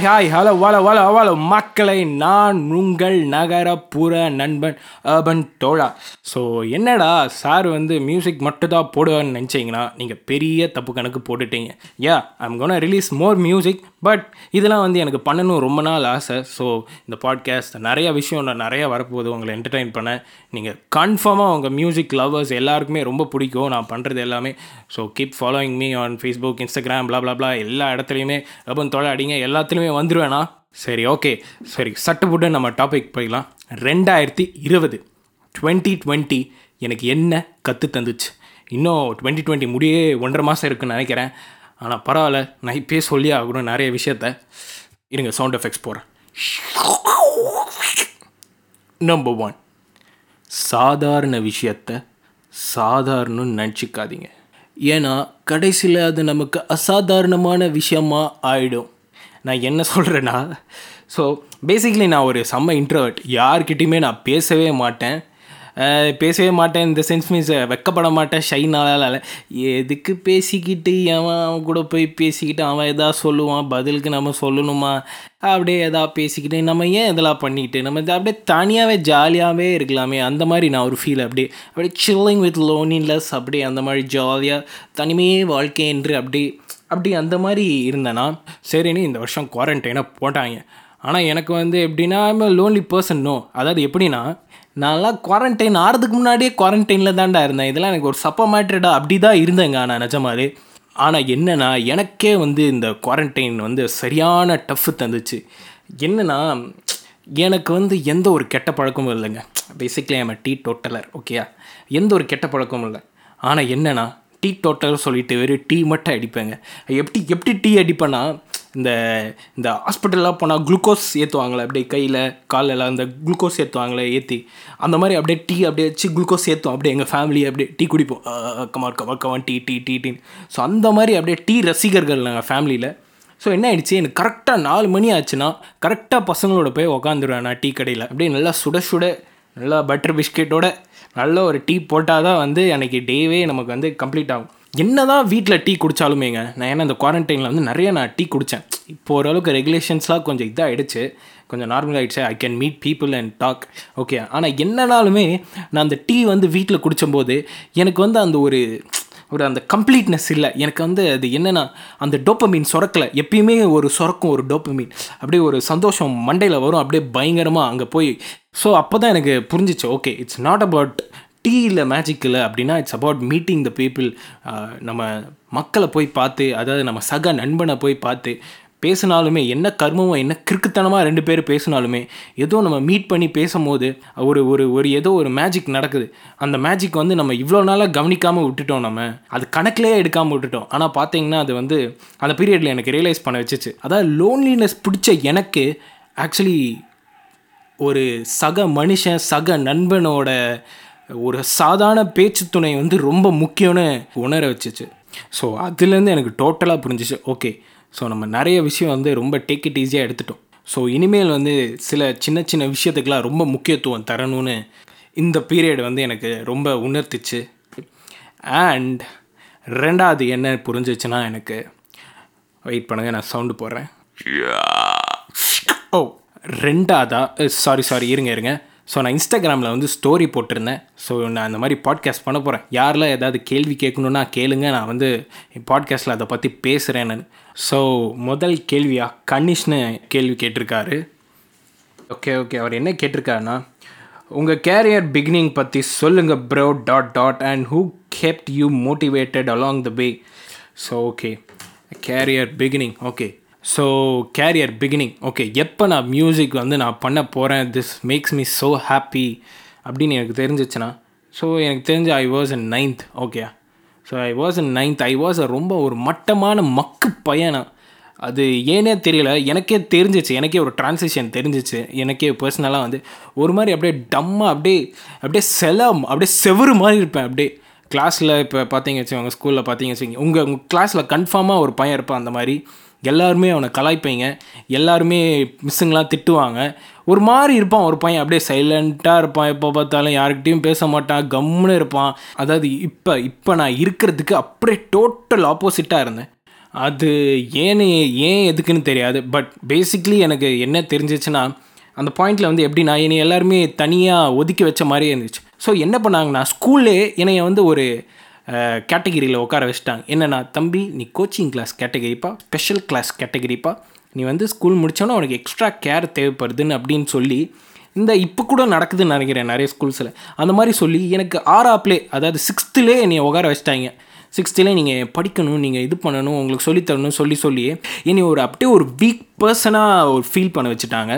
Hi hi hello வல வல வல. மக்களை நான் உங்கள் நகரப்புற நண்பன் அர்பன் தோழா. ஸோ என்னடா சார் வந்து மியூசிக் மட்டும் தான் போடுவான்னு நினச்சிங்கன்னா நீங்கள் பெரிய தப்பு கணக்கு போட்டுட்டீங்க. Yeah I'm gonna release more music but இதெல்லாம் வந்து எனக்கு பண்ணணும் ரொம்ப நாள் ஆசை. ஸோ இந்த பாட்காஸ்ட் நிறைய விஷயம் நான் நிறைய வரப்போகுது. உங்களை என்டர்டெயின் பண்ண. நீங்கள் கன்ஃபார்மாக உங்கள் மியூசிக் லவர்ஸ் எல்லாருக்குமே ரொம்ப பிடிக்கும். நான் பண்ணுறது எல்லாமே. So keep following me on Facebook Instagram blah blah எல்லா இடத்துலையுமே அர்பன் தொலை அடிங்க. எல்லாத்துலேயுமே வந்துடுவேனா சரி ஓகே. சரி சட்டுப்புட்டு நம்ம டாபிக் போய்க்கலாம் ரெண்டாயிரத்தி இருபது டுவெண்ட்டி டுவெண்ட்டி எனக்கு என்ன கற்று தந்துச்சு? இன்னும் டுவெண்ட்டி டுவெண்ட்டி முடியே ஒன்றரை மாதம் இருக்குன்னு நினைக்கிறேன். ஆனால் பரவாயில்ல. நான் இப்பயே சொல்லி ஆகணும் நிறைய விஷயத்த. இருங்க சவுண்ட் எஃபெக்ட்ஸ் போகிறேன் நம்பர் ஒன் சாதாரண விஷயத்த சாதாரணன்னு நினச்சிக்காதீங்க. ஏன்னா கடைசியில் அது நமக்கு அசாதாரணமான விஷயமா ஆயிடும். நான் என்ன சொல்கிறேன்னா ஸோ பேசிக்கலி நான் ஒரு செம்ம இன்ட்ரவர்ட் யார்கிட்டையுமே நான் பேசவே மாட்டேன். பேசவே மாட்டேன் இந்த சென்ஸ் மீன்ஸ் வெக்கப்பட மாட்டேன். ஷைனால எதுக்கு பேசிக்கிட்டு அவன் அவன் கூட போய் பேசிக்கிட்டு அவன் எதா சொல்லுவான்? பதிலுக்கு நம்ம சொல்லணுமா? அப்படியே எதா பேசிக்கிட்டு நம்ம ஏன் இதெல்லாம் பண்ணிக்கிட்டு? நம்ம அப்படியே தனியாகவே ஜாலியாகவே இருக்கலாமே. அந்த மாதிரி நான் ஒரு ஃபீல் அப்படியே அப்படியே சில்லிங் வித் லோனிலெஸ் அப்படியே அந்த மாதிரி ஜாலியாக தனிமையே வாழ்க்கை என்று அப்படியே அப்படி அந்த மாதிரி இருந்தேன்னா சரின்னு இந்த வருஷம் குவாரண்டைனை போட்டாங்க. ஆனால் எனக்கு வந்து எப்படின்னா லோன்லி பர்சன் நோ அதாவது எப்படின்னா நான்லாம் குவாரண்டைன் ஆறதுக்கு முன்னாடியே குவாரண்டைனில் தான்டா இருந்தேன். இதெல்லாம் எனக்கு ஒரு சப்ப மேட்ரடா அப்படி தான் இருந்தேங்க ஆனால் நிஜமாலே ஆனால் என்னென்னா எனக்கே வந்து இந்த குவாரண்டைன் வந்து சரியான டஃப்பு தந்துச்சு. என்னென்னா எனக்கு வந்து எந்த ஒரு கெட்ட பழக்கமும் இல்லைங்க. பேசிக்லி ஐம் டீ டோட்டலர் ஓகேயா எந்த ஒரு கெட்ட பழக்கமும் இல்லை. ஆனால் என்னென்னா டீ டோட்டல் சொல்லிட்டு வெறும் டீ மட்டும் அடிப்பேங்க. எப்படி எப்படி டீ அடிப்பேன்னா இந்த இந்த ஹாஸ்பிட்டல்லாம் போனால் குளுக்கோஸ் ஏற்றுவாங்களே அப்படியே கையில் காலெல்லாம் இந்த குளுக்கோஸ் ஏற்றுவாங்களே ஏற்றி அந்த மாதிரி அப்படியே டீ அப்படியே வச்சு குளுக்கோஸ் ஏற்றும் அப்படியே எங்கள் ஃபேமிலி அப்படியே டீ குடிப்போம். Come on come on come on tea tea tea டீன்னு ஸோ அந்த மாதிரி அப்படியே டீ ரசிகர்கள் நாங்கள் ஃபேமிலியில் ஸோ என்ன ஆயிடுச்சு? எனக்கு கரெக்டாக நாலு மணி ஆச்சுன்னா கரெக்டாக பசங்களோட போய் உக்காந்துருவேன் நான் டீ கடையில். அப்படியே நல்லா சுட சுட நல்லா பட்டர் பிஸ்கெட்டோட நல்ல ஒரு டீ போட்டால் தான் வந்து அன்றைக்கி டேவே நமக்கு வந்து கம்ப்ளீட் ஆகும். என்ன தான் வீட்டில் டீ குடித்தாலுமேங்க நான் ஏன்னா இந்த குவாரண்டைனில் வந்து நிறைய நான் டீ குடித்தேன் இப்போ ஓரளவுக்கு ரெகுலேஷன்ஸ்லாம் கொஞ்சம் இதாகிடுச்சு கொஞ்சம் நார்மல் ஆகிடுச்சு I can meet people and talk okay ஆனால் என்னனாலுமே நான் அந்த டீ வந்து வீட்டில் குடித்தம்போது எனக்கு வந்து அந்த ஒரு ஒரு அந்த கம்ப்ளீட்னஸ் இல்லை. எனக்கு வந்து அது என்னென்னா அந்த டோப்பமீன் சுரக்கலை. எப்பயுமே ஒரு சுரக்கும் ஒரு டோப்பமீன் அப்படியே ஒரு சந்தோஷம் மண்டையில் வரும். அப்படியே பயங்கரமாக அங்கே போய். ஸோ அப்போ தான் எனக்கு புரிஞ்சிச்சு okay it's not about tea இல்லை மேஜிக் இல்லை அப்படின்னா it's about meeting the people நம்ம மக்களை போய் பார்த்து அதாவது நம்ம சக நண்பனை போய் பார்த்து பேசினாலுமே என்ன கர்மமோ என்ன கிறுக்குத்தனமாக ரெண்டு பேர் பேசினாலுமே ஏதோ நம்ம மீட் பண்ணி பேசும்போது ஒரு ஒரு ஒரு ஏதோ ஒரு மேஜிக் நடக்குது. அந்த மேஜிக் வந்து நம்ம இவ்வளோ நாளாக கவனிக்காமல் விட்டுட்டோம் நம்ம. அது கணக்கிலே எடுக்காமல் விட்டுட்டோம். ஆனால் பார்த்தீங்கன்னா அது வந்து அந்த பீரியடில் எனக்கு ரியலைஸ் பண்ண வச்சிச்சு. அதாவது லோன்லினஸ் பிடிச்ச எனக்கு ஆக்சுவலி ஒரு சக மனுஷன் சக நண்பனோட ஒரு சாதாரண பேச்சு துணை வந்து ரொம்ப முக்கியம்னு உணர வச்சுச்சு. ஸோ அதுலேருந்து எனக்கு டோட்டலாக புரிஞ்சிச்சு. ஓகே ஸோ நம்ம நிறைய விஷயம் வந்து ரொம்ப டேக் இட் ஈஸியாக எடுத்துட்டோம். ஸோ இனிமேல் வந்து சில சின்ன சின்ன விஷயத்துக்கெலாம் ரொம்ப முக்கியத்துவம் தரணும்னு இந்த பீரியட் வந்து எனக்கு ரொம்ப உணர்த்துச்சு. அண்ட் ரெண்டாவது என்ன புரிஞ்சிச்சுன்னா எனக்கு வெயிட் பண்ணுங்கள் நான் சவுண்டு போடுறேன். ஓ ரெண்டாவதா சாரி சாரி இருங்க இருங்க. ஸோ நான் இன்ஸ்டாகிராமில் வந்து ஸ்டோரி போட்டிருந்தேன். ஸோ நான் அந்த மாதிரி பாட்காஸ்ட் பண்ண போகிறேன் யாரெல்லாம் ஏதாவது கேள்வி கேட்கணுன்னா கேளுங்க. நான் வந்து பாட்காஸ்ட்டில் அதை பற்றி பேசுகிறேன்னு ஸோ முதல் கேள்வியாக கனிஷ்னு கேள்வி கேட்டிருக்காரு. ஓகே ஓகே அவர் என்ன கேட்டிருக்காருன்னா உங்கள் கேரியர் பிகினிங் பற்றி சொல்லுங்கள் bro dot dot and who kept you motivated along the way so okay career beginning okay so career beginning okay எப்போ நான் மியூசிக் வந்து நான் பண்ண போகிறேன் this makes me so happy அப்படின்னு எனக்கு தெரிஞ்சிச்சுன்னா ஸோ எனக்கு தெரிஞ்ச I was in ninth okay so I was in ninth I was ரொம்ப ஒரு மட்டமான மக்கு பையனா. அது ஏனே தெரியல. எனக்கே தெரிஞ்சிச்சு. எனக்கே ஒரு டிரான்சிஷன் தெரிஞ்சிச்சு. எனக்கே பர்சனலாக வந்து ஒரு மாதிரி அப்படியே டம்மாக அப்படியே அப்படியே செலம் அப்படியே செவரு மாதிரி இருப்பேன். அப்படியே கிளாஸில் இப்போ பார்த்தீங்க வச்சுக்கோங்க ஸ்கூலில் பார்த்தீங்க வச்சுக்கோங்க. உங்கள் உங்கள் கிளாஸில் கன்ஃபார்மாக ஒரு பையன் இருப்பான் அந்த மாதிரி. எல்லாருமே அவனை கலாய்ப்பீங்க. எல்லாருமே மிஸ்ஸுங்களாம் திட்டுவாங்க. ஒரு மாதிரி இருப்பான் ஒரு பையன். அப்படியே சைலண்ட்டாக இருப்பான். எப்போ பார்த்தாலும் யாருக்கிட்டையும் பேச மாட்டான். கம்முன்னு இருப்பான். அதாவது இப்போ இப்போ நான் இருக்கிறதுக்கு அப்படியே டோட்டல் ஆப்போசிட்டாக இருந்தேன். அது ஏன்னு ஏன் எதுக்குன்னு தெரியாது. பட் பேசிக்லி எனக்கு என்ன தெரிஞ்சிச்சுன்னா அந்த பாயிண்டில் வந்து எப்படி நான் என்னை எல்லாருமே தனியாக ஒதுக்கி வச்ச மாதிரியே இருந்துச்சு. ஸோ என்ன பண்ணாங்கன்னா ஸ்கூல்லே என்னைய வந்து ஒரு கேட்டகிரியில் உட்கார வச்சுட்டாங்க. என்னென்னா தம்பி நீ கோச்சிங் கிளாஸ் கேட்டகிரிப்பா ஸ்பெஷல் கிளாஸ் கேட்டகிரிப்பா. நீ வந்து ஸ்கூல் முடித்தோன்னா உனக்கு எக்ஸ்ட்ரா கேர் தேவைப்படுதுன்னு அப்படின்னு சொல்லி இந்த இப்போ கூட நடக்குதுன்னு நினைக்கிறேன் நிறைய ஸ்கூல்ஸில் அந்த மாதிரி சொல்லி எனக்கு ஆறாப்லே அதாவது சிக்ஸ்த்துலே என்னை உட்கார வச்சிட்டாங்க. சிக்ஸ்த்துலேயே நீங்கள் படிக்கணும் நீங்கள் இது பண்ணணும் உங்களுக்கு சொல்லித்தரணும் சொல்லி சொல்லி என்னை ஒரு அப்படியே ஒரு வீக் பர்சனாக ஒரு ஃபீல் பண்ண வச்சுட்டாங்க.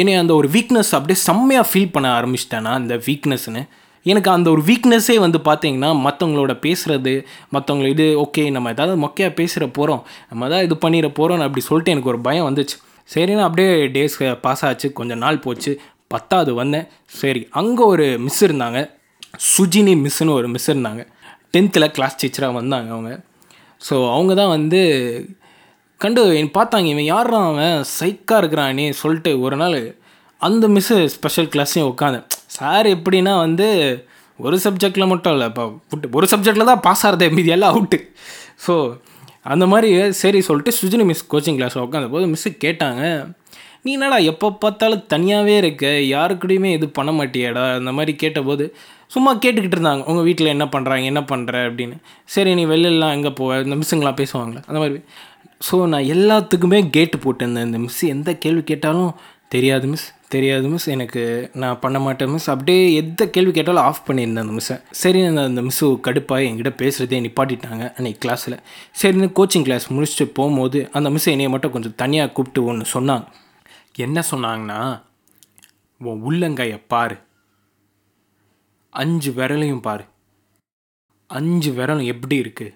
என்னை அந்த ஒரு வீக்னஸ் அப்படியே செம்மையாக ஃபீல் பண்ண ஆரம்பிச்சிட்டேன்னா அந்த வீக்னஸ்ன்னு எனக்கு அந்த ஒரு வீக்னஸ்ஸே வந்து பார்த்தீங்கன்னா மற்றவங்களோட பேசுகிறது மற்றவங்கள இது ஓகே நம்ம ஏதாவது மொக்கையாக பேசுகிற போகிறோம் நம்ம தான் இது பண்ணிட போகிறோம் அப்படி சொல்லிட்டு எனக்கு ஒரு பயம் வந்துச்சு. சரின்னு அப்படியே டேஸ் பாஸ் ஆச்சு கொஞ்சம் நாள் போச்சு பத்தாவது வந்தேன். சரி அங்கே ஒரு மிஸ் இருந்தாங்க. சுஜினி மிஸ்ஸுன்னு ஒரு மிஸ் இருந்தாங்க. டென்த்தில் கிளாஸ் டீச்சராக வந்தாங்க அவங்க. ஸோ அவங்க தான் வந்து கண்டு என் பார்த்தாங்க இவன் யாரும் அவன்? சைக்காக இருக்கிறானே சொல்லிட்டு ஒரு நாள் அந்த மிஸ்ஸு ஸ்பெஷல் கிளாஸையும் உட்காந்தேன் சார் எப்படின்னா வந்து ஒரு சப்ஜெக்டில் மட்டும் இல்லை இப்போ ஒரு சப்ஜெக்டில் தான் பாஸ் ஆகிறதே மீதி எல்லாம் அவுட்டு ஸோ அந்த மாதிரி சரி சொல்லிட்டு சுஜினி மிஸ் கோச்சிங் கிளாஸ் உட்காந்த போது மிஸ்ஸு கேட்டாங்க. நீ என்னடா எப்போ பார்த்தாலும் தனியாகவே இருக்க? யாருக்கூடையுமே இது பண்ண மாட்டியாடா? அந்த மாதிரி கேட்டபோது சும்மா கேட்டுக்கிட்டு இருந்தாங்க. உங்கள் வீட்டில் என்ன பண்ணுறாங்க என்ன பண்ணுற அப்படின்னு. சரி நீ வெளிலலாம் எங்கே போவ? இந்த மிஸ்ஸுங்களாம் பேசுவாங்களே அந்த மாதிரி. ஸோ நான் எல்லாத்துக்குமே கேட்டு போட்டிருந்தேன். இந்த மிஸ் எந்த கேள்வி கேட்டாலும் தெரியாது மிஸ் தெரியாது மிஸ். எனக்கு நான் பண்ண மாட்டேன் மிஸ். அப்படியே எந்த கேள்வி கேட்டாலும் ஆஃப் பண்ணியிருந்தேன் அந்த மிஸ்ஸை. சரி நான் அந்த மிஸ்ஸு கடுப்பாக என்கிட்ட பேசுகிறதே நிப்பாட்டிட்டாங்க அன்றைக்கி கிளாஸில் சரின்னு கோச்சிங் கிளாஸ் முடிச்சுட்டு போகும்போது அந்த மிஸ் என்னையை மட்டும் கொஞ்சம் தனியாக கூப்பிட்டு ஒன்று சொன்னாங்க என்ன சொன்னாங்கன்னா உன் உள்ளங்கையை பாரு. அஞ்சு விரலையும் பாரு. அஞ்சு விரலும் எப்படி இருக்குது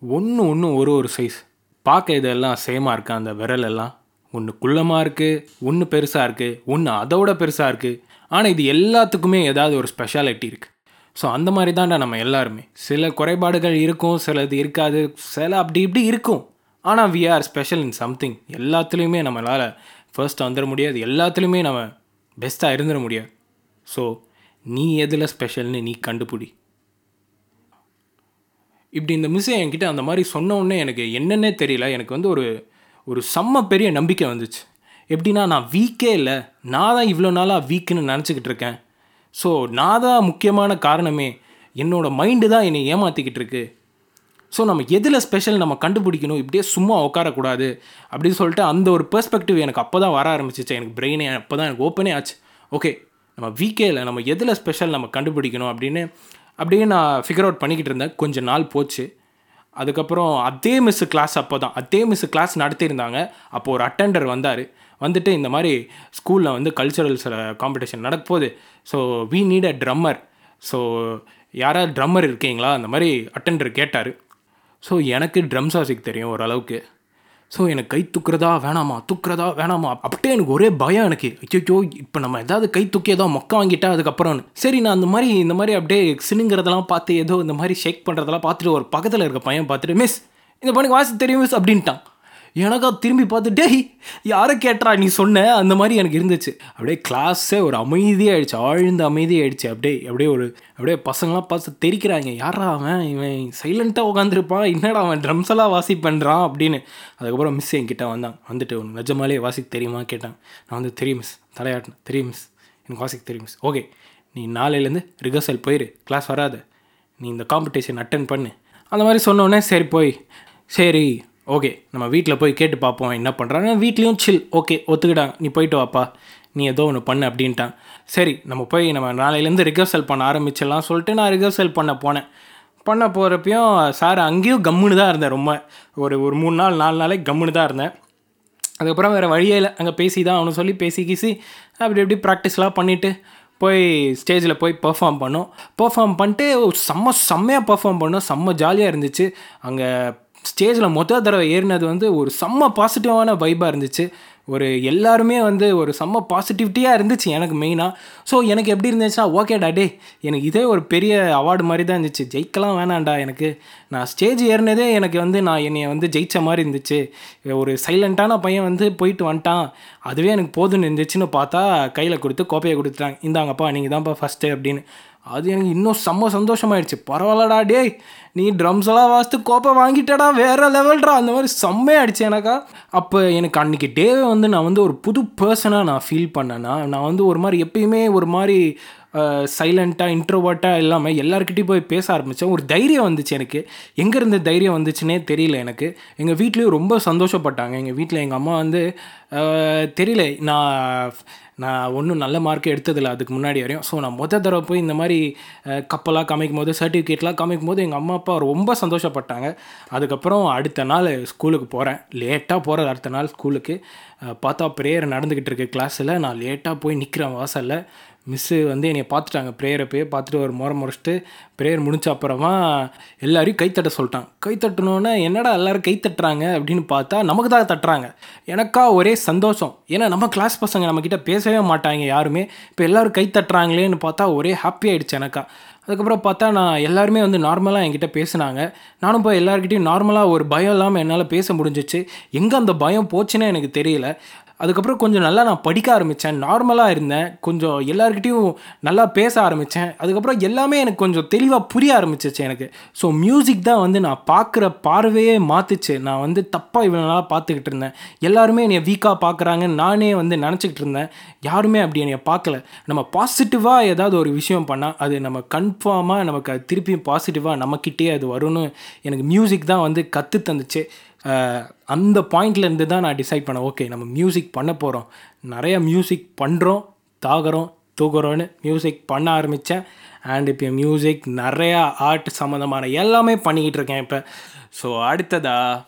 ஒன்று ஒன்று ஒரு ஒரு சைஸ் பார்க்க இதெல்லாம் சேமாக இருக்கா அந்த விரலெல்லாம்? ஒன்று குள்ளமாக இருக்குது ஒன்று பெருசாக இருக்குது ஒன்று அதோட பெருசாக இருக்குது ஆனால் இது எல்லாத்துக்குமே ஏதாவது ஒரு ஸ்பெஷாலிட்டி இருக்குது ஸோ அந்த மாதிரி தான்டா நம்ம எல்லாருமே. சில குறைபாடுகள் இருக்கும் சில இது இருக்காது சில அப்படி இப்படி இருக்கும். ஆனால் we are special in something எல்லாத்துலேயுமே நம்மளால் ஃபர்ஸ்ட் வந்துட முடியாது எல்லாத்துலேயுமே நம்ம பெஸ்ட்டாக இருந்துட முடியாது. ஸோ நீ எதில் ஸ்பெஷல்னு நீ கண்டுபிடி. இப்படி இந்த மிஸ்ஸை என்கிட்ட அந்த மாதிரி சொன்ன உடனே எனக்கு என்னன்னே தெரியல. எனக்கு வந்து ஒரு ஒரு செம்ம பெரிய நம்பிக்கை வந்துச்சு. எப்படின்னா நான் வீக்கே இல்லை. நான் தான் இவ்வளோ நாளாக வீக்குன்னு நினச்சிக்கிட்டு இருக்கேன். ஸோ நான் தான் முக்கியமான காரணமே என்னோடய மைண்டு தான் என்னை ஏமாற்றிக்கிட்டு இருக்கு. ஸோ நம்ம எதில் ஸ்பெஷல் நம்ம கண்டுபிடிக்கணும்? இப்படியே சும்மா உட்காரக்கூடாது. அப்படின்னு சொல்லிட்டு அந்த ஒரு பெர்ஸ்பெக்டிவ் எனக்கு அப்போ தான் வர ஆரம்பிச்சிச்சு. எனக்கு பிரெயினே அப்போ தான் எனக்கு ஓப்பனே ஆச்சு. ஓகே நம்ம வீக்கேல நம்ம எதில் ஸ்பெஷல் நம்ம கண்டுபிடிக்கணும் அப்படின்னு அப்படியே நான் ஃபிகர் அவுட் பண்ணிக்கிட்டு இருந்தேன். கொஞ்சம் நாள் போச்சு. அதுக்கப்புறம் அதே மிஸ்ஸு கிளாஸ் அப்போ தான் அதே மிஸ்ஸு கிளாஸ் நடத்தியிருந்தாங்க. அப்போது ஒரு அட்டெண்டர் வந்தார். வந்துட்டு இந்த மாதிரி ஸ்கூலில் வந்து கல்ச்சுரல்ஸ் காம்படிஷன் நடக்கும்போது so we need a drummer so யாராவது ட்ரம்மர் இருக்கீங்களா? அந்த மாதிரி அட்டெண்டர் கேட்டார். ஸோ எனக்கு ட்ரம்ஸ் வாசிக்க தெரியும் ஓரளவுக்கு. ஸோ எனக்கு கை தூக்குறதா வேணாமா? தூக்குறதா வேணாமா? அப்படியே எனக்கு ஒரே பயம் எனக்கு. ஐயோ இப்போ நம்ம ஏதாவது கை தூக்கி ஏதோ மொக்க வாங்கிட்டா அதுக்கப்புறம் சரி நான் அந்த மாதிரி இந்த மாதிரி அப்படியே சினுங்கிறதெல்லாம் பார்த்து ஏதோ இந்த மாதிரி ஷேக் பண்ணுறதெல்லாம் பார்த்துட்டு ஒரு பக்கத்தில் இருக்க பையன் பார்த்துட்டு மிஸ் இந்த பணிக்கு வாசி தெரியும் மிஸ் அப்படின்ட்டான். எனக்கா திரும்பி பார்த்து டேய் யாரை கேட்டா நீ சொன்ன? அந்த மாதிரி எனக்கு இருந்துச்சு. அப்படியே கிளாஸே ஒரு அமைதியாகிடுச்சு ஆழ்ந்த அமைதியாகிடுச்சு அப்படியே அப்படியே ஒரு அப்படியே பசங்களாம் பார்த்து தெரிக்கிறாங்க. யாரா அவன்? இவன் சைலண்ட்டாக உட்காந்துருப்பான் என்னடா அவன் ட்ரம்ஸ் எல்லாம் வாசி பண்ணுறான் அப்படின்னு. அதுக்கப்புறம் மிஸ் என்கிட்ட வந்தான். வந்துட்டு ஒன்று நிஜமாலே வாசிக்க தெரியுமா? கேட்டான். நான் வந்து தெரியும் மிஸ் தலையாட்டினேன். தெரியும் மிஸ் எனக்கு வாசிக்க தெரியும் மிஸ் ஓகே நீ நாளையிலேருந்து ரிஹர்சல் போயிரு. கிளாஸ் வராது. நீ இந்த காம்படிஷன் அட்டன் பண்ணு. அந்த மாதிரி சொன்னோடனே சரி போய். சரி. ஓகே நம்ம வீட்டில் போய் கேட்டு பார்ப்போம் என்ன பண்ணுறாங்க வீட்லேயும் சில் ஓகே ஒத்துக்கிட்டாங்க. நீ போயிட்டு வாப்பா. நீ ஏதோ ஒன்று பண்ணு அப்படின்ட்டான். சரி நம்ம போய் நம்ம நாளையிலேருந்து ரிகர்சல் பண்ண ஆரம்பிச்சிடலாம் சொல்லிட்டு நான் ரிகர்சல் பண்ண போனேன். பண்ண போகிறப்பையும் சார் அங்கேயும் கம்முன்னு தான் இருந்தேன் ரொம்ப. ஒரு ஒரு மூணு நாள் நாலு நாளைக்கு கம்முன்னு தான் இருந்தேன். அதுக்கப்புறம் வேறு வழியே இல்லை. அங்கே பேசி தான் அவனு சொல்லி பேசி கீசி அப்படி அப்படி ப்ராக்டிஸ்லாம் பண்ணிவிட்டு போய் ஸ்டேஜில் போய் பெர்ஃபார்ம் பண்ணோம். பெர்ஃபார்ம் பண்ணிட்டு செம்ம செம்மையாக பெர்ஃபார்ம் பண்ணோம். செம்ம ஜாலியாக இருந்துச்சு. அங்கே ஸ்டேஜில் மொத்த தடவை ஏறினது வந்து ஒரு செம்ம பாசிட்டிவான வைபாக இருந்துச்சு. ஒரு எல்லாருமே வந்து ஒரு செம்ம பாசிட்டிவிட்டியாக இருந்துச்சு எனக்கு மெயினாக ஸோ எனக்கு எப்படி இருந்துச்சுன்னா ஓகேடா டே எனக்கு இதே ஒரு பெரிய அவார்டு மாதிரி தான் இருந்துச்சு. ஜெயிக்கலாம் வேணாண்டா எனக்கு. நான் ஸ்டேஜ் ஏறினதே எனக்கு வந்து நான் என்னை வந்து ஜெயித்த மாதிரி இருந்துச்சு. ஒரு சைலண்ட்டான பையன் வந்து போயிட்டு வந்துட்டான். அதுவே எனக்கு போதும்னு இருந்துச்சுன்னு பார்த்தா கையில் கொடுத்து கோப்பையை கொடுத்துட்டாங்க. இந்தாங்கப்பா நீங்கள் தான்ப்பா ஃபஸ்ட்டு அப்படின்னு. அது எனக்கு இன்னும் செம்ம சந்தோஷமாயிடுச்சு. பரவாயில்லடா டேய் நீ ட்ரம்ஸ் எல்லாம் வாசித்து கோப்பை வாங்கிட்டடா வேற லெவல்டா அந்த மாதிரி செம்மையாயிடுச்சு எனக்கா. அப்போ எனக்கு அன்றைக்கி டேவே வந்து நான் வந்து ஒரு புது பர்சனாக நான் ஃபீல் பண்ணேன்னா நான் வந்து ஒரு மாதிரி எப்பயுமே ஒரு மாதிரி சைலண்ட்டாக இன்ட்ரோவர்ட்டாக இல்லாமல் எல்லாருக்கிட்டையும் போய் பேச ஆரம்பித்தேன் ஒரு தைரியம் வந்துச்சு எனக்கு. எங்கேருந்து தைரியம் வந்துச்சுன்னே தெரியல எனக்கு. எங்கள் வீட்லேயும் ரொம்ப சந்தோஷப்பட்டாங்க. எங்கள் வீட்டில் எங்கள் அம்மா வந்து தெரியல நான் நான் ஒன்றும் நல்ல மார்க் எடுத்ததில்லை அதுக்கு முன்னாடி வரையும். ஸோ நான் மொதல் தடவை போய் இந்த மாதிரி கப்பலாக காமிக்கும் போது சர்டிஃபிகேட்லாம் காமிக்கும் போது எங்கள் அம்மா அப்பா ரொம்ப சந்தோஷப்பட்டாங்க. அதுக்கப்புறம் அடுத்த நாள் ஸ்கூலுக்கு போகிறேன் லேட்டாக போகிறது அடுத்த நாள் ஸ்கூலுக்கு பார்த்தா ப்ரேயர் நடந்துக்கிட்டு இருக்கு கிளாஸில் நான் லேட்டாக போய் நிற்கிறேன் வாசலில். மிஸ்ஸு வந்து என்னை பார்த்துட்டாங்க. ப்ரேயரை போய் பார்த்துட்டு ஒரு முறை முறைச்சிட்டு ப்ரேயர் முடிச்ச அப்புறமா எல்லாரையும் கைத்தட்ட சொல்லிட்டாங்க கை என்னடா எல்லோரும் கைத்தட்டுறாங்க அப்படின்னு பார்த்தா நமக்கு தான் தட்டுறாங்க. எனக்கா ஒரே சந்தோஷம். ஏன்னா நம்ம கிளாஸ் பசங்க நம்மக்கிட்ட பேசவே மாட்டாங்க யாருமே. இப்போ எல்லாரும் கைத்தட்டுறாங்களேன்னு பார்த்தா ஒரே ஹாப்பி ஆகிடுச்சு எனக்கா. அதுக்கப்புறம் பார்த்தா நான் எல்லாருமே வந்து நார்மலாக என்கிட்ட பேசுனாங்க. நானும் போய் எல்லாருக்கிட்டையும் நார்மலாக ஒரு பயம் இல்லாமல் என்னால் பேச முடிஞ்சிச்சு. எங்கே அந்த பயம் போச்சுன்னே எனக்கு தெரியல. அதுக்கப்புறம் கொஞ்சம் நல்லா நான் படிக்க ஆரம்பித்தேன் நார்மலாக இருந்தேன். கொஞ்சம் எல்லாருக்கிட்டேயும் நல்லா பேச ஆரம்பித்தேன் அதுக்கப்புறம் எல்லாமே எனக்கு கொஞ்சம் தெளிவாக புரிய ஆரம்பிச்சிச்சு எனக்கு. ஸோ மியூசிக் தான் வந்து நான் பார்க்குற பார்வையே மாற்றுச்சு நான் வந்து தப்பாக இவ்வளோ நாளாக பார்த்துக்கிட்டு இருந்தேன். எல்லாருமே என்னை வீக்காக பார்க்குறாங்கன்னு நானே வந்து நினச்சிக்கிட்டு இருந்தேன். யாருமே அப்படி என்னை பார்க்கல நம்ம பாசிட்டிவாக ஏதாவது ஒரு விஷயம் பண்ணால் அது நம்ம கன்ஃபார்மாக நமக்கு அது திருப்பியும் பாசிட்டிவாக நம்மக்கிட்டே அது வரும்னு எனக்கு மியூசிக் தான் வந்து கற்று தந்துச்சு. அந்த பாயிண்ட்லேருந்து தான் நான் டிசைட் பண்ணேன் ஓகே நம்ம மியூசிக் பண்ண போகிறோம் நிறைய மியூசிக் பண்ணுறோம் தாகுறோம் தூக்குறோன்னு மியூசிக் பண்ண ஆரம்பித்தேன் அண்ட் இப்போ மியூசிக் நிறையா ஆர்ட் சம்மந்தமான எல்லாமே பண்ணிக்கிட்டு இருக்கேன் இப்போ. ஸோ அடுத்ததா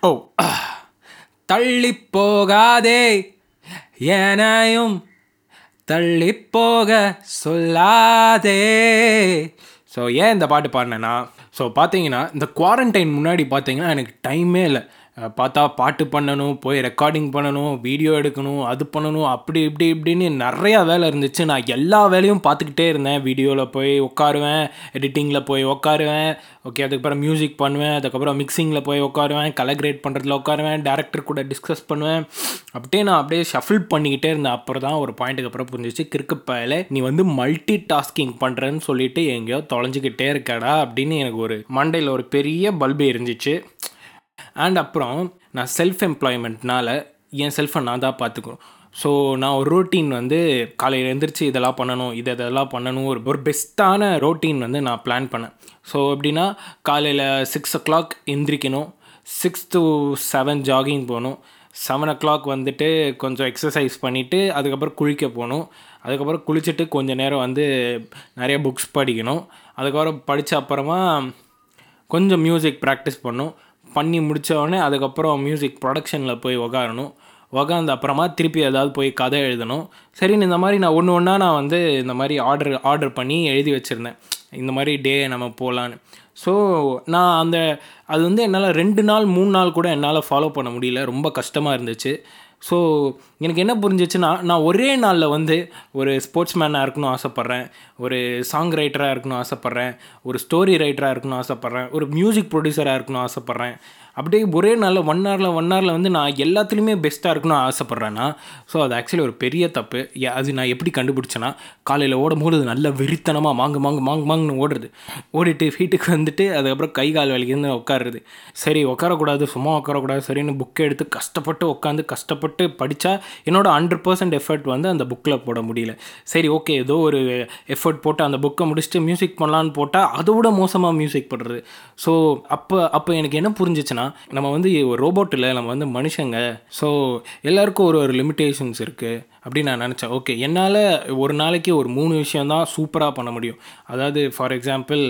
ஓ தள்ளி போகாதே ஏனையும் தள்ளி போக சொல்லாதே. ஸோ ஏன் இந்த பாட்டு பாடினேன்னா ஸோ பார்த்தீங்கன்னா இந்த குவாரண்டைன் முன்னாடி பார்த்தீங்கன்னா எனக்கு டைமே இல்லை. பார்த்தா பாட்டு பண்ணணும் போய் ரெக்கார்டிங் பண்ணணும் வீடியோ எடுக்கணும் அது பண்ணணும் அப்படி இப்படி இப்படின்னு நிறையா வேலை இருந்துச்சு. நான் எல்லா வேலையும் பார்த்துக்கிட்டே இருந்தேன். வீடியோவில் போய் உட்காருவேன் எடிட்டிங்கில் போய் உட்காருவேன் ஓகே அதுக்கப்புறம் மியூசிக் பண்ணுவேன் அதுக்கப்புறம் மிக்சிங்கில் போய் உட்காருவேன் கலர் பண்ணுறதுல உட்காருவேன் டேரக்டர் கூட டிஸ்கஸ் பண்ணுவேன். அப்படியே நான் அப்படியே ஷஃபிள் பண்ணிக்கிட்டே இருந்தேன். அப்புறம் தான் ஒரு பாயிண்ட்டுக்கு அப்புறம் புரிஞ்சிச்சு கிறுக்கு நீ வந்து மல்டி டாஸ்கிங் பண்ணுறேன்னு சொல்லிட்டு எங்கேயோ தொலைஞ்சிக்கிட்டே இருக்கடா அப்படின்னு எனக்கு ஒரு மண்டையில் ஒரு பெரிய பல்பு இருந்துச்சு. அண்ட் அப்புறம் நான் செல்ஃப் எம்ப்ளாய்மெண்ட்னால என் செல்ஃபை நான் தான் பார்த்துக்கணும். ஸோ நான் ஒரு ரொட்டீன் வந்து காலையில் எழுந்திரிச்சு இதெல்லாம் பண்ணணும் இது இதெல்லாம் பண்ணணும் ஒரு ஒரு பெஸ்ட்டான ரொட்டீன் வந்து நான் பிளான் பண்ணேன். ஸோ எப்படின்னா காலையில் சிக்ஸ் ஓ கிளாக் எந்திரிக்கணும் சிக்ஸ் டு செவன் ஜாகிங் போகணும் செவன் ஓ கிளாக் வந்துட்டு கொஞ்சம் எக்ஸசைஸ் பண்ணிவிட்டு அதுக்கப்புறம் குளிக்க போகணும் அதுக்கப்புறம் குளிச்சுட்டு கொஞ்சம் நேரம் வந்து நிறைய புக்ஸ் படிக்கணும் அதுக்கப்புறம் படித்த அப்புறமா கொஞ்சம் மியூசிக் ப்ராக்டிஸ் பண்ணும் பண்ணி முடிச்ச அதுக்கப்புறம் மியூசிக் ப்ரொடக்ஷனில் போய் உக்காரணும். உக்காந்த அப்புறமா திருப்பி ஏதாவது போய் கதை எழுதணும். சரின்னு இந்த மாதிரி நான் ஒன்று ஒன்றா நான் வந்து இந்த மாதிரி ஆர்டர் ஆர்டர் பண்ணி எழுதி வச்சுருந்தேன். இந்த மாதிரி டே நம்ம போகலான்னு ஸோ நான் அந்த அது வந்து என்னால் ரெண்டு நாள் மூணு நாள் கூட என்னால் ஃபாலோ பண்ண முடியல. ரொம்ப கஷ்டமாக இருந்துச்சு. ஸோ எனக்கு என்ன புரிஞ்சிச்சுன்னா நான் ஒரே நாளில் வந்து ஒரு ஸ்போர்ட்ஸ் மேனாக இருக்கணும் ஆசைப்பட்றேன். ஒரு சாங் ரைட்டராக இருக்கணும்னு ஆசைப்பட்றேன். ஒரு ஸ்டோரி ரைட்டராக இருக்கணும்னு ஆசைப்பட்றேன். ஒரு மியூசிக் ப்ரொடியூசராக இருக்கணும்னு ஆசைப்பட்றேன். அப்படியே ஒரே நாளில் ஒன் ஹவரில் ஒன் ஹவரில் வந்து நான் எல்லாத்துலேயுமே பெஸ்ட்டாக இருக்கணும்னு ஆசைப்பட்றேன்னா ஸோ அது ஆக்சுவலி ஒரு பெரிய தப்பு. அது நான் எப்படி கண்டுபிடிச்சேன்னா காலையில் ஓடும்போது அது நல்ல வெறித்தனமாக மாங்கு மாங்கு மாங்கு மாங்குன்னு ஓடுறது. ஓடிட்டு வீட்டுக்கு வந்துட்டு அதுக்கப்புறம் கை கால் வலிக்குதுன்னு உட்காருறது. சரி உட்காரக்கூடாது சும்மா உட்காரக்கூடாது சரின்னு புக்கை எடுத்து கஷ்டப்பட்டு உட்காந்து கஷ்டப்பட்டு படித்தா என்னோட ஹண்ட்ரட் பர்சன்ட் எஃபர்ட் வந்து அந்த புக்கில் போட முடியல. சரி ஓகே ஏதோ ஒரு எஃபர்ட் போட்டு அந்த புக்கை முடிச்சுட்டு மியூசிக் பண்ணலான்னு போட்டால் அதை விட மோசமாக மியூசிக் பண்ணுறது ஸோ அப்போ அப்போ எனக்கு என்ன புரிஞ்சிச்சுன்னா நம்ம வந்து ஒரு ரோபோட் இல்லை நம்ம வந்து மனுஷங்க. ஸோ எல்லாருக்கும் ஒரு ஒரு லிமிட்டேஷன்ஸ் இருக்குது அப்படின்னு நான் நினச்சேன். ஓகே என்னால் ஒரு நாளைக்கு ஒரு மூணு விஷயம் தான் சூப்பராக பண்ண முடியும். அதாவது ஃபார் எக்ஸாம்பிள்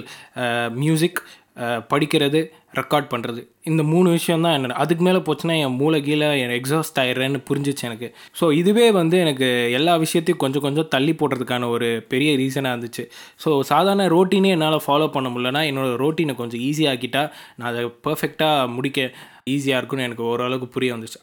மியூசிக் படிக்கிறது ரெக்கார்ட் பண்ணுறது இந்த மூணு விஷயம் தான் என்ன அதுக்கு மேலே போச்சுன்னா என் மூளை கீழே என் எக்ஸாஸ்ட் ஆயிடுறேன்னு புரிஞ்சிச்சு எனக்கு. ஸோ இதுவே வந்து எனக்கு எல்லா விஷயத்தையும் கொஞ்சம் கொஞ்சம் தள்ளி போடுறதுக்கான ஒரு பெரிய ரீசனாக இருந்துச்சு. ஸோ சாதாரண ரோட்டீனே என்னால் ஃபாலோ பண்ண முடியலன்னா என்னோடய ரோட்டீனை கொஞ்சம் ஈஸியாக்கிட்டா நான் அதை பர்ஃபெக்டாக முடிக்க ஈஸியாக இருக்குன்னு எனக்கு ஓரளவுக்கு புரிய வந்துச்சு.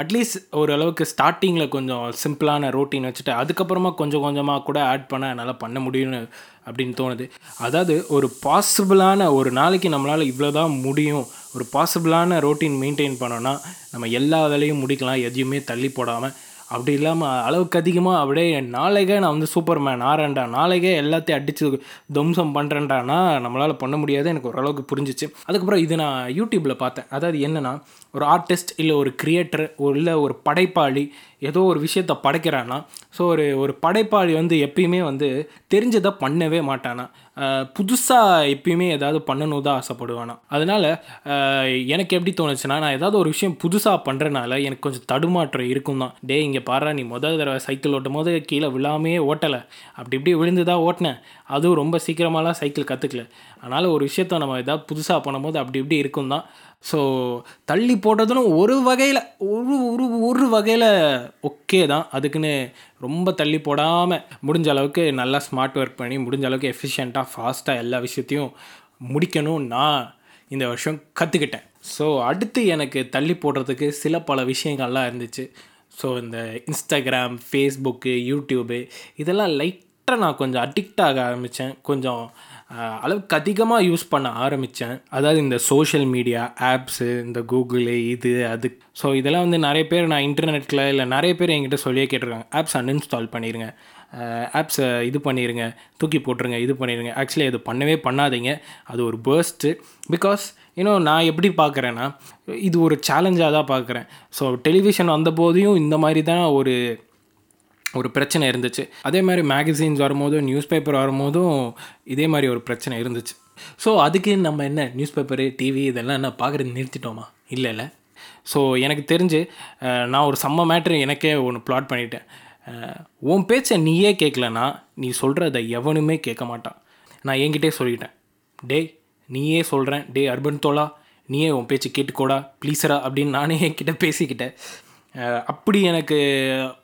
அட்லீஸ்ட் ஓரளவுக்கு ஸ்டார்டிங்கில் கொஞ்சம் சிம்பிளான ரோட்டீன் வச்சுட்டு அதுக்கப்புறமா கொஞ்சம் கொஞ்சமாக கூட ஆட் பண்ண என்னால் பண்ண முடியும்னு அப்படின்னு தோணுது. அதாவது ஒரு பாசிபிளான ஒரு நாளைக்கு நம்மளால் இவ்வளோ தான் முடியும். ஒரு பாசிபிளான ரோட்டீன் மெயின்டைன் பண்ணோன்னா நம்ம எல்லா வேலையும் முடிக்கலாம் எதையுமே தள்ளி போடாமல் அப்படி இல்லாமல் அளவுக்கு அதிகமாக அப்படியே நாளைக்கே நான் வந்து சூப்பர்மேன் ஆறேன்டா. நாளைக்கே எல்லாத்தையும் அடித்து துவம்சம் பண்ணுறேன்டானா நம்மளால் பண்ண முடியாது. எனக்கு ஓரளவுக்கு புரிஞ்சிச்சு. அதுக்கப்புறம் இது நான் யூடியூப்பில் பார்த்தேன். அதாவது என்னென்னா ஒரு ஆர்டிஸ்ட் இல்லை ஒரு கிரியேட்டர் ஒரு இல்லை ஒரு படைப்பாளி ஏதோ ஒரு விஷயத்த படைக்கிறான்னா ஸோ ஒரு ஒரு படைப்பாளி வந்து எப்பயுமே வந்து தெரிஞ்சதை பண்ணவே மாட்டானா. புதுசாக எப்பயுமே ஏதாவது பண்ணணும் தான் ஆசைப்படுவானா. அதனால் எனக்கு எப்படி தோணுச்சுன்னா நான் ஏதாவது ஒரு விஷயம் புதுசாக பண்ணுறனால எனக்கு கொஞ்சம் தடுமாற்றம் இருக்கும் தான். டே இங்கே பாரு நீ முதல் தடவை சைக்கிள் ஓட்டும் போது கீழே விழாமே ஓட்டலை. அப்படி இப்படி விழுந்து தான் ஓட்டினேன். அதுவும் ரொம்ப சீக்கிரமாலாம் சைக்கிள் கற்றுக்கல அதனால் ஒரு விஷயத்த நம்ம ஏதாவது புதுசாக பண்ணும்போது அப்படி இப்படி இருக்கும் தான். ஸோ தள்ளி போட்டதும் ஒரு வகையில் ஒரு ஒரு ஒரு வகையில் ஓகே தான். அதுக்குன்னு ரொம்ப தள்ளி போடாமல் முடிஞ்ச அளவுக்கு நல்லா ஸ்மார்ட் ஒர்க் பண்ணி முடிஞ்ச அளவுக்கு எஃபிஷியண்ட்டாக ஃபாஸ்ட்டாக எல்லா விஷயத்தையும் முடிக்கணும் நான் இந்த வருஷம் கற்றுக்கிட்டேன் ஸோ அடுத்து எனக்கு தள்ளி போடுறதுக்கு சில பல விஷயங்கள்லாம் இருந்துச்சு. ஸோ இந்த இன்ஸ்டாகிராம் ஃபேஸ்புக்கு யூடியூபு இதெல்லாம் லைட்டாக நான் கொஞ்சம் அடிக்ட் ஆக ஆரம்பித்தேன் கொஞ்சம் அளவுக்கு அதிகமாக யூஸ் பண்ண ஆரம்பித்தேன் அதாவது இந்த சோஷியல் மீடியா ஆப்ஸு இந்த கூகுளு இது அது. ஸோ இதெல்லாம் வந்து நிறைய பேர் நான் இன்டர்நெட்டில் இல்லை நிறைய பேர் என்கிட்ட சொல்லியே கேட்டிருக்காங்க. ஆப்ஸ் அன்இன்ஸ்டால் பண்ணிடுங்க ஆப்ஸை இது பண்ணிடுங்க தூக்கி போட்டுருங்க. இது பண்ணிடுங்க ஆக்சுவலி அது பண்ணவே பண்ணாதீங்க. அது ஒரு பேர்ஸ்ட்டு பிகாஸ் இன்னும் நான் எப்படி பார்க்குறேன்னா இது ஒரு சேலஞ்சாக தான் பார்க்குறேன். ஸோ டெலிவிஷன் வந்த போதையும் இந்த மாதிரி தான் ஒரு ஒரு பிரச்சனை இருந்துச்சு. அதே மாதிரி மேகசின்ஸ் வரும்போதும் நியூஸ் பேப்பர் வரும்போதும் இதே மாதிரி ஒரு பிரச்சனை இருந்துச்சு. ஸோ அதுக்கு நம்ம என்ன நியூஸ் பேப்பரு டிவி இதெல்லாம் என்ன பார்க்குறது நிறுத்திட்டோமா? இல்லை இல்லை. ஸோ எனக்கு தெரிஞ்சு நான் ஒரு செம்ம மேட்ரு எனக்கே ஒன்று ப்ளாட் பண்ணிட்டேன். உன் பேச்சை நீயே கேட்கலன்னா நீ சொல்கிறத எவனுமே கேட்க மாட்டான். நான் என்கிட்டே சொல்லிட்டேன். டேய் நீயே சொல்கிறேன் டே அர்பன் தோலா நீயே உன் பேச்சு கேட்டுக்கோடா ப்ளீஸரா அப்படின்னு நானே என்கிட்ட பேசிக்கிட்டேன். அப்படி எனக்கு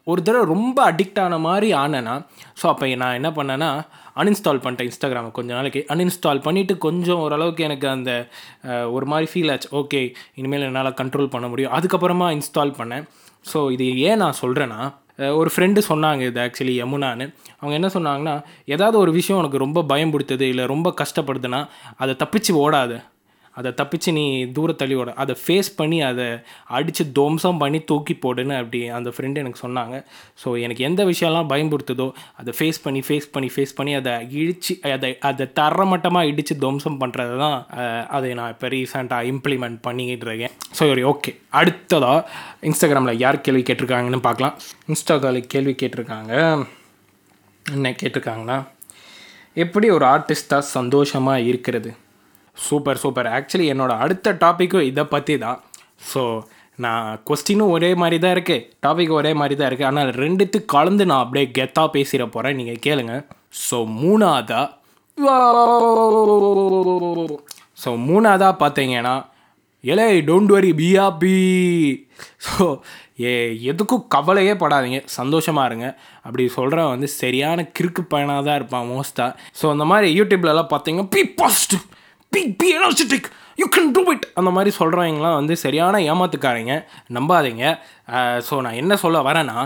ஒரு தடவை ரொம்ப அடிக்ட் ஆன மாதிரி ஆனேன்னா ஸோ அப்போ நான் என்ன பண்ணேன்னா அன்இன்ஸ்டால் பண்ணிட்டேன் இன்ஸ்டாகிராமை கொஞ்சம் நாளைக்கு. அன்இன்ஸ்டால் பண்ணிவிட்டு கொஞ்சம் ஓரளவுக்கு எனக்கு அந்த ஒரு மாதிரி ஃபீல் ஆச்சு. ஓகே இனிமேல் என்னால் கண்ட்ரோல் பண்ண முடியும். அதுக்கப்புறமா இன்ஸ்டால் பண்ணேன். ஸோ இது ஏன் நான் சொல்கிறேன்னா ஒரு ஃப்ரெண்டு சொன்னாங்க இது ஆக்சுவலி யமுனான்னு. அவங்க என்ன சொன்னாங்கன்னா ஏதாவது ஒரு விஷயம் உனக்கு ரொம்ப பயம் பிடித்தது இல்லை ரொம்ப கஷ்டப்படுதுன்னா அதை தப்பிச்சு ஓடாது. அதை தப்பிச்சு நீ தூர தள்ளியோட ஓட. அதை ஃபேஸ் பண்ணி அதை அடித்து துவம்சம் பண்ணி தூக்கி போடுன்னு அப்படி அந்த ஃப்ரெண்டு எனக்கு சொன்னாங்க. ஸோ எனக்கு எந்த விஷயம்லாம் பயன்படுத்துதோ அதை ஃபேஸ் பண்ணி ஃபேஸ் பண்ணி ஃபேஸ் பண்ணி அதை இழிச்சு அதை அதை தரமட்டமாக இடித்து துவம்சம் பண்ணுறது தான் அதை நான் இப்போ ரீசெண்டாக இம்ப்ளிமெண்ட் பண்ணிக்கிட்டு இருக்கேன். ஸோ சரி ஓகே அடுத்ததாக இன்ஸ்டாகிராமில் யார் கேள்வி கேட்டிருக்காங்கன்னு பார்க்கலாம். இன்ஸ்டாகிராமில் கேள்வி கேட்டிருக்காங்க. என்ன கேட்டிருக்காங்கன்னா எப்படி ஒரு ஆர்டிஸ்டாக சந்தோஷமாக இருக்கிறது? சூப்பர் சூப்பர் ஆக்சுவலி என்னோடய அடுத்த டாப்பிக்கும் இதை பற்றி தான் ஸோ நான் கொஸ்டினும் ஒரே மாதிரி தான் இருக்குது டாபிக் ஒரே மாதிரி தான் இருக்குது ஆனால் ரெண்டுத்து கலந்து நான் அப்படியே கெத்தாக பேசிட போகிறேன் நீங்கள் கேளுங்க. ஸோ மூணாவதா? ஸோ மூணாவதாக பார்த்தீங்கன்னா எலே டோன்ட் வரி பிஆபி ஸோ ஏ எதுக்கும் கவலையே படாதீங்க. சந்தோஷமாக இருங்க. அப்படி சொல்கிறவன் வந்து சரியான கிறுக்கு பயனாக தான் இருப்பான் மோஸ்ட்டாக ஸோ அந்த மாதிரி யூடியூப்லலாம் பார்த்தீங்கன்னா be positive be be energetic you can do it அந்த மாதிரி சொல்கிறவங்களாம் வந்து சரியான ஏமாத்துக்காரங்க. நம்பாதீங்க. ஸோ நான் என்ன சொல்ல வரேன்னா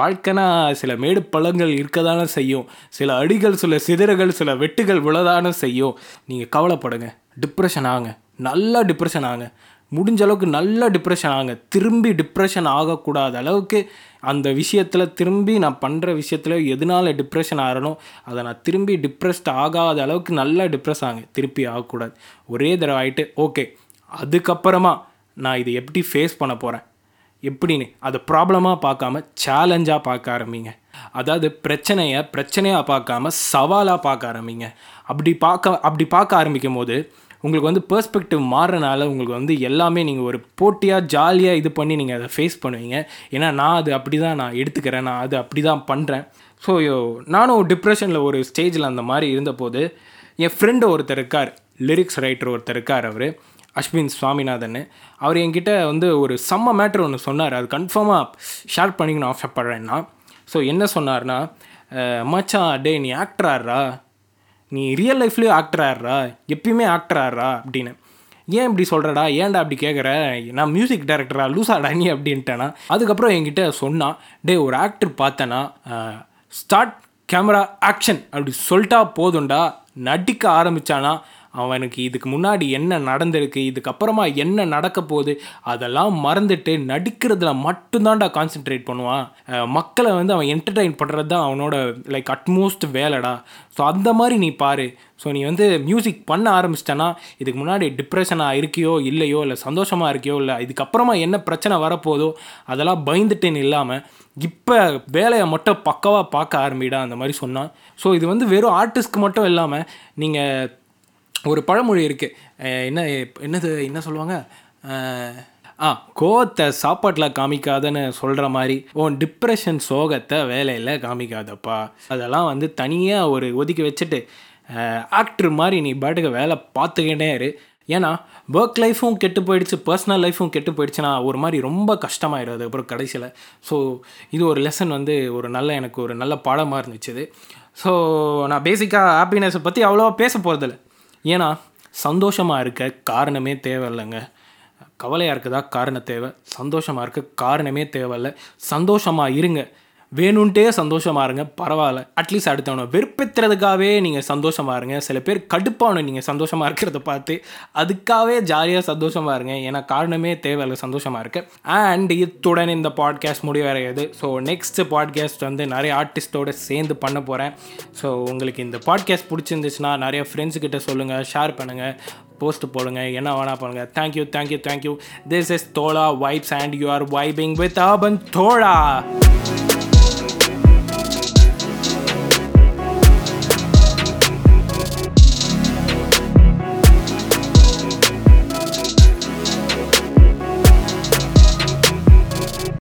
வாழ்க்கைனா சில மேடு பழங்கள் இருக்க தானே செய்யும். சில அடிகள் சில சிதறுகள் சில வெட்டுகள் விழதானே செய்யும். நீங்கள் கவலைப்படுங்க. டிப்ரெஷன் ஆகுங்க. நல்லா டிப்ரெஷன் ஆகுங்க. முடிஞ்ச அளவுக்கு நல்லா டிப்ரெஷன் ஆகுங்க. திரும்பி டிப்ரெஷன் ஆகக்கூடாத அளவுக்கு அந்த விஷயத்தில் திரும்பி நான் பண்ணுற விஷயத்தில் எதனால் டிப்ரெஷன் ஆகிறனோ அதை நான் திரும்பி டிப்ரெஸ்ட் ஆகாத அளவுக்கு நல்லா டிப்ரெஸ் ஆகுங்க. திருப்பி ஆகக்கூடாது. ஒரே தடவை ஆகிட்டு ஓகே அதுக்கப்புறமா நான் இதை எப்படி ஃபேஸ் பண்ண போகிறேன் எப்படின்னு அதை ப்ராப்ளமாக பார்க்காம சேலஞ்சாக பார்க்க ஆரம்பிங்க. அதாவது பிரச்சனையை பிரச்சனையாக பார்க்காம சவாலாக பார்க்க ஆரம்பிங்க. அப்படி பார்க்க அப்படி பார்க்க ஆரம்பிக்கும் போது உங்களுக்கு வந்து பெர்ஸ்பெக்டிவ் மாறுறனால உங்களுக்கு வந்து எல்லாமே நீங்கள் ஒரு போட்டியாக ஜாலியாக இது பண்ணி நீங்கள் அதை ஃபேஸ் பண்ணுவீங்க. ஏன்னா நான் அது அப்படி தான் நான் எடுத்துக்கிறேன். நான் அது அப்படி தான் பண்ணுறேன் ஸோ நானும் டிப்ரெஷனில் ஒரு ஸ்டேஜில் அந்த மாதிரி இருந்தபோது என் ஃப்ரெண்டு ஒருத்தர் இருக்கார். லிரிக்ஸ் ரைட்டர் ஒருத்தர் இருக்கார் அவர். அஸ்வின் சுவாமிநாதன் அவர் என்கிட்ட வந்து ஒரு செம்ம மேட்ரு ஒன்று சொன்னார். அது கன்ஃபார்மாக ஷேர் பண்ணிக்கணும் ஆஃபர் பண்ணுறேன்னா ஸோ என்ன சொன்னார்னா மச்சான் டே நீ ஆக்டராடுறா நீ ரியல் லைஃப்லேயும் ஆக்டர் ஆடுறா எப்பயுமே ஆக்டர் ஆடுறா அப்படின்னு. ஏன் இப்படி சொல்கிறடா ஏன்டா அப்படி கேட்குற நான் மியூசிக் டைரக்டரா லூசாடா நீ அப்படின்ட்டேனா? அதுக்கப்புறம் என்கிட்ட சொன்னான் டே ஒரு ஆக்டர் பார்த்தேன்னா ஸ்டார்ட் கேமரா ஆக்ஷன் அப்படி சொல்லிட்டா போதும்டா. நடிக்க ஆரம்பித்தானா அவனுக்கு இதுக்கு முன்னாடி என்ன நடந்திருக்கு இதுக்கப்புறமா என்ன நடக்க போகுது அதெல்லாம் மறந்துட்டு நடிக்கிறதுல மட்டும்தான்டா கான்சென்ட்ரேட் பண்ணுவான். மக்களை வந்து அவன் என்டர்டெயின் பண்ணுறது தான் அவனோட லைக் அட்மோஸ்ட் வேலைடா. ஸோ அந்த மாதிரி நீ பாரு. ஸோ நீ வந்து மியூசிக் பண்ண ஆரம்பிச்சிட்டனா இதுக்கு முன்னாடி டிப்ரெஷனாக இருக்கியோ இல்லையோ இல்லை சந்தோஷமாக இருக்கியோ இல்லை இதுக்கப்புறமா என்ன பிரச்சனை வரப்போதோ அதெல்லாம் பயந்துட்டேன்னு இல்லாமல் இப்போ வேலையை மட்டும் பக்கவாக பார்க்க ஆரம்பிடா அந்த மாதிரி சொன்னான். ஸோ இது வந்து வெறும் ஆர்டிஸ்ட்க்கு மட்டும் இல்லாமல் நீங்கள் ஒரு பழமொழி இருக்குது என்ன என்னது என்ன சொல்லுவாங்க? ஆ கோவத்தை சாப்பாட்டில் காமிக்காதன்னு சொல்கிற மாதிரி உன் டிப்ரெஷன் சோகத்தை வேலையில் காமிக்காதப்பா. அதெல்லாம் வந்து தனியாக ஒரு ஒதுக்கி வச்சுட்டு ஆக்டர் மாதிரி நீ பாட்டுக்கு வேலை பார்த்துக்கிட்டே இரு. ஏன்னா ஒர்க் லைஃப்பும் கெட்டு போயிடுச்சு பர்சனல் லைஃப்பும் கெட்டு போயிடுச்சுன்னா ஒரு மாதிரி ரொம்ப கஷ்டமாயிடும் அதுக்கப்புறம் கடைசியில். ஸோ இது ஒரு லெசன் வந்து ஒரு நல்ல எனக்கு ஒரு நல்ல பாடமாக இருந்துச்சு ஸோ நான் பேசிக்காக ஹாப்பினஸை பற்றி அவ்வளோவா பேச போகிறதில்ல ஏன்னா சந்தோஷமாக இருக்க காரணமே தேவையில்லைங்க. கவலையாக இருக்கதா? காரணம் தேவை. சந்தோஷமாக இருக்க காரணமே தேவையில்ல. சந்தோஷமாக இருங்க. வேணுன்ட்டே சந்தோஷமாக இருங்க பரவாயில்ல. அட்லீஸ்ட் அடுத்தவனை வெறுப்பேற்றுறதுக்காகவே நீங்கள் சந்தோஷமாக இருங்க. சில பேர் கடுப்பான நீங்கள் சந்தோஷமாக இருக்கிறத பார்த்து அதுக்காகவே ஜாலியாக சந்தோஷமாக இருங்க. ஏன்னா காரணமே தேவையில்லை சந்தோஷமாக இருக்க. அண்ட் இத்துடன் இந்த பாட்காஸ்ட் முடிவடையாது ஸோ நெக்ஸ்ட் பாட்காஸ்ட் வந்து நிறைய ஆர்டிஸ்ட்டோட சேர்ந்து பண்ண போகிறேன் ஸோ உங்களுக்கு இந்த பாட்காஸ்ட் பிடிச்சிருந்துச்சுன்னா நிறைய ஃப்ரெண்ட்ஸுக்கிட்ட சொல்லுங்கள் ஷேர் பண்ணுங்கள் போஸ்ட் போடுங்க என்ன வேணா பண்ணுங்கள் thank you thank you thank you this is Thozha vibes and you are vibing with Aban Thozha